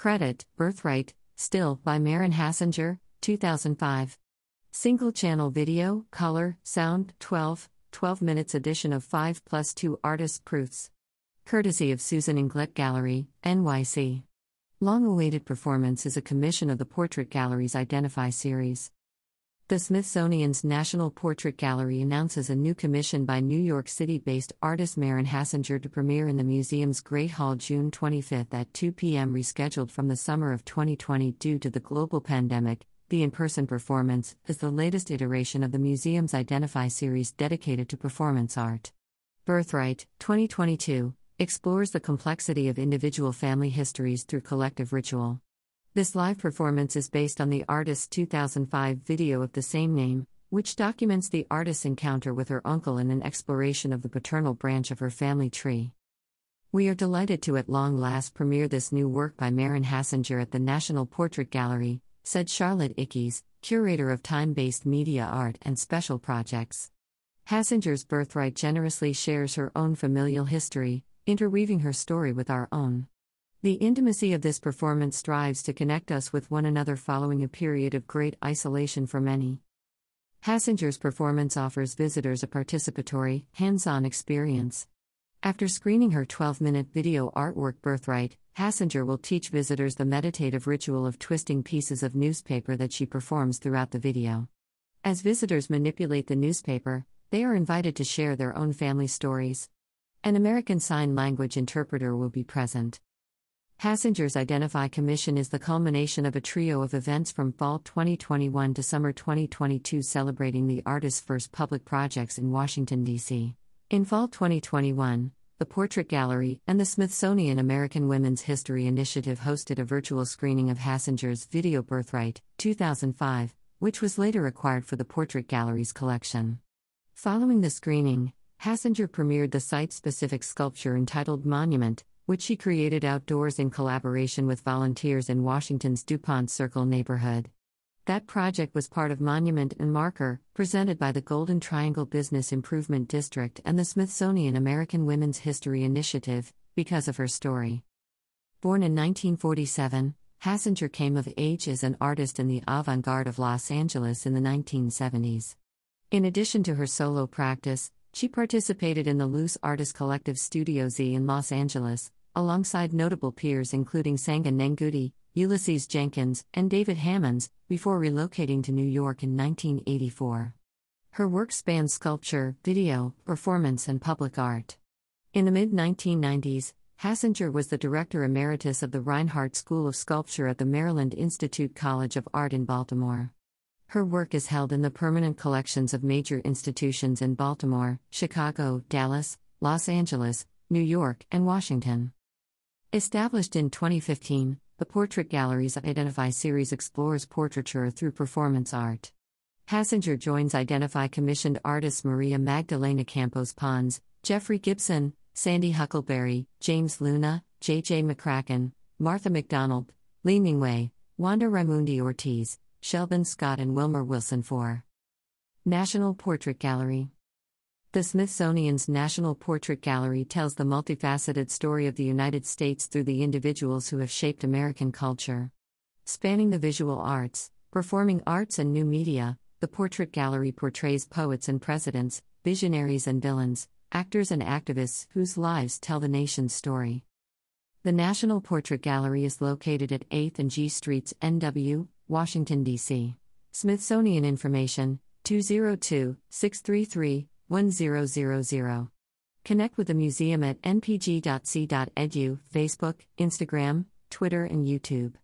Credit, Birthright, Still, by Maren Hassinger, 2005. Single channel video, color, sound, 12, 12 minutes edition of 5 plus 2 artist proofs. Courtesy of Susan Inglett Gallery, NYC. Long awaited performance is a commission of the Portrait Gallery's Identify series. The Smithsonian's National Portrait Gallery announces a new commission by New York City based artist Maren Hassinger to premiere in the museum's Great Hall June 25 at 2 p.m., rescheduled from the summer of 2020 due to the global pandemic. The in person performance is the latest iteration of the museum's Identify series dedicated to performance art. Birthright, 2022, explores the complexity of individual family histories through collective ritual. This live performance is based on the artist's 2005 video of the same name, which documents the artist's encounter with her uncle and an exploration of the paternal branch of her family tree. We are delighted to at long last premiere this new work by Maren Hassinger at the National Portrait Gallery, said Charlotte Ickes, curator of time based media art and special projects. Hassinger's birthright generously shares her own familial history, interweaving her story with our own. The intimacy of this performance strives to connect us with one another following a period of great isolation for many. Hassinger's performance offers visitors a participatory, hands on experience. After screening her 12 minute video artwork Birthright, Hassinger will teach visitors the meditative ritual of twisting pieces of newspaper that she performs throughout the video. As visitors manipulate the newspaper, they are invited to share their own family stories. An American Sign Language interpreter will be present. Hassinger's Identify Commission is the culmination of a trio of events from fall 2021 to summer 2022 celebrating the artist's first public projects in Washington, D.C. In fall 2021, the Portrait Gallery and the Smithsonian American Women's History Initiative hosted a virtual screening of Hassinger's Video Birthright, 2005, which was later acquired for the Portrait Gallery's collection. Following the screening, Hassinger premiered the site specific sculpture entitled Monument, which she created outdoors in collaboration with volunteers in Washington's DuPont Circle neighborhood. That project was part of Monument and Marker, presented by the Golden Triangle Business Improvement District and the Smithsonian American Women's History Initiative, because of her story. Born in 1947, Hassinger came of age as an artist in the avant garde of Los Angeles in the 1970s. In addition to her solo practice, she participated in the Loose Artist Collective Studio Z in Los Angeles, alongside notable peers including Senga Nengudi, Ulysses Jenkins, and David Hammons, before relocating to New York in 1984. Her work spans sculpture, video, performance, and public art. In the mid 1990s, Hassinger was the director emeritus of the Rinehart School of Sculpture at the Maryland Institute College of Art in Baltimore. Her work is held in the permanent collections of major institutions in Baltimore, Chicago, Dallas, Los Angeles, New York, and Washington. Established in 2015, the Portrait Gallery's Identify series explores portraiture through performance art. Hassinger joins Identify commissioned artists Maria Magdalena Campos Pons, Jeffrey Gibson, Sandy Huckleberry, James Luna, J.J. McCracken, Martha McDonald, Lee Mingwei, Wanda Raimundi Ortiz, Sheldon Scott, and Wilmer Wilson for National Portrait Gallery. The Smithsonian's National Portrait Gallery tells the multifaceted story of the United States through the individuals who have shaped American culture. Spanning the visual arts, performing arts, and new media, the Portrait Gallery portrays poets and presidents, visionaries and villains, actors and activists whose lives tell the nation's story. The National Portrait Gallery is located at 8th and G Streets, NW, Washington, D.C. Smithsonian Information 202 633 1000. Connect with the museum at npg.c.edu, Facebook, Instagram, Twitter, and YouTube.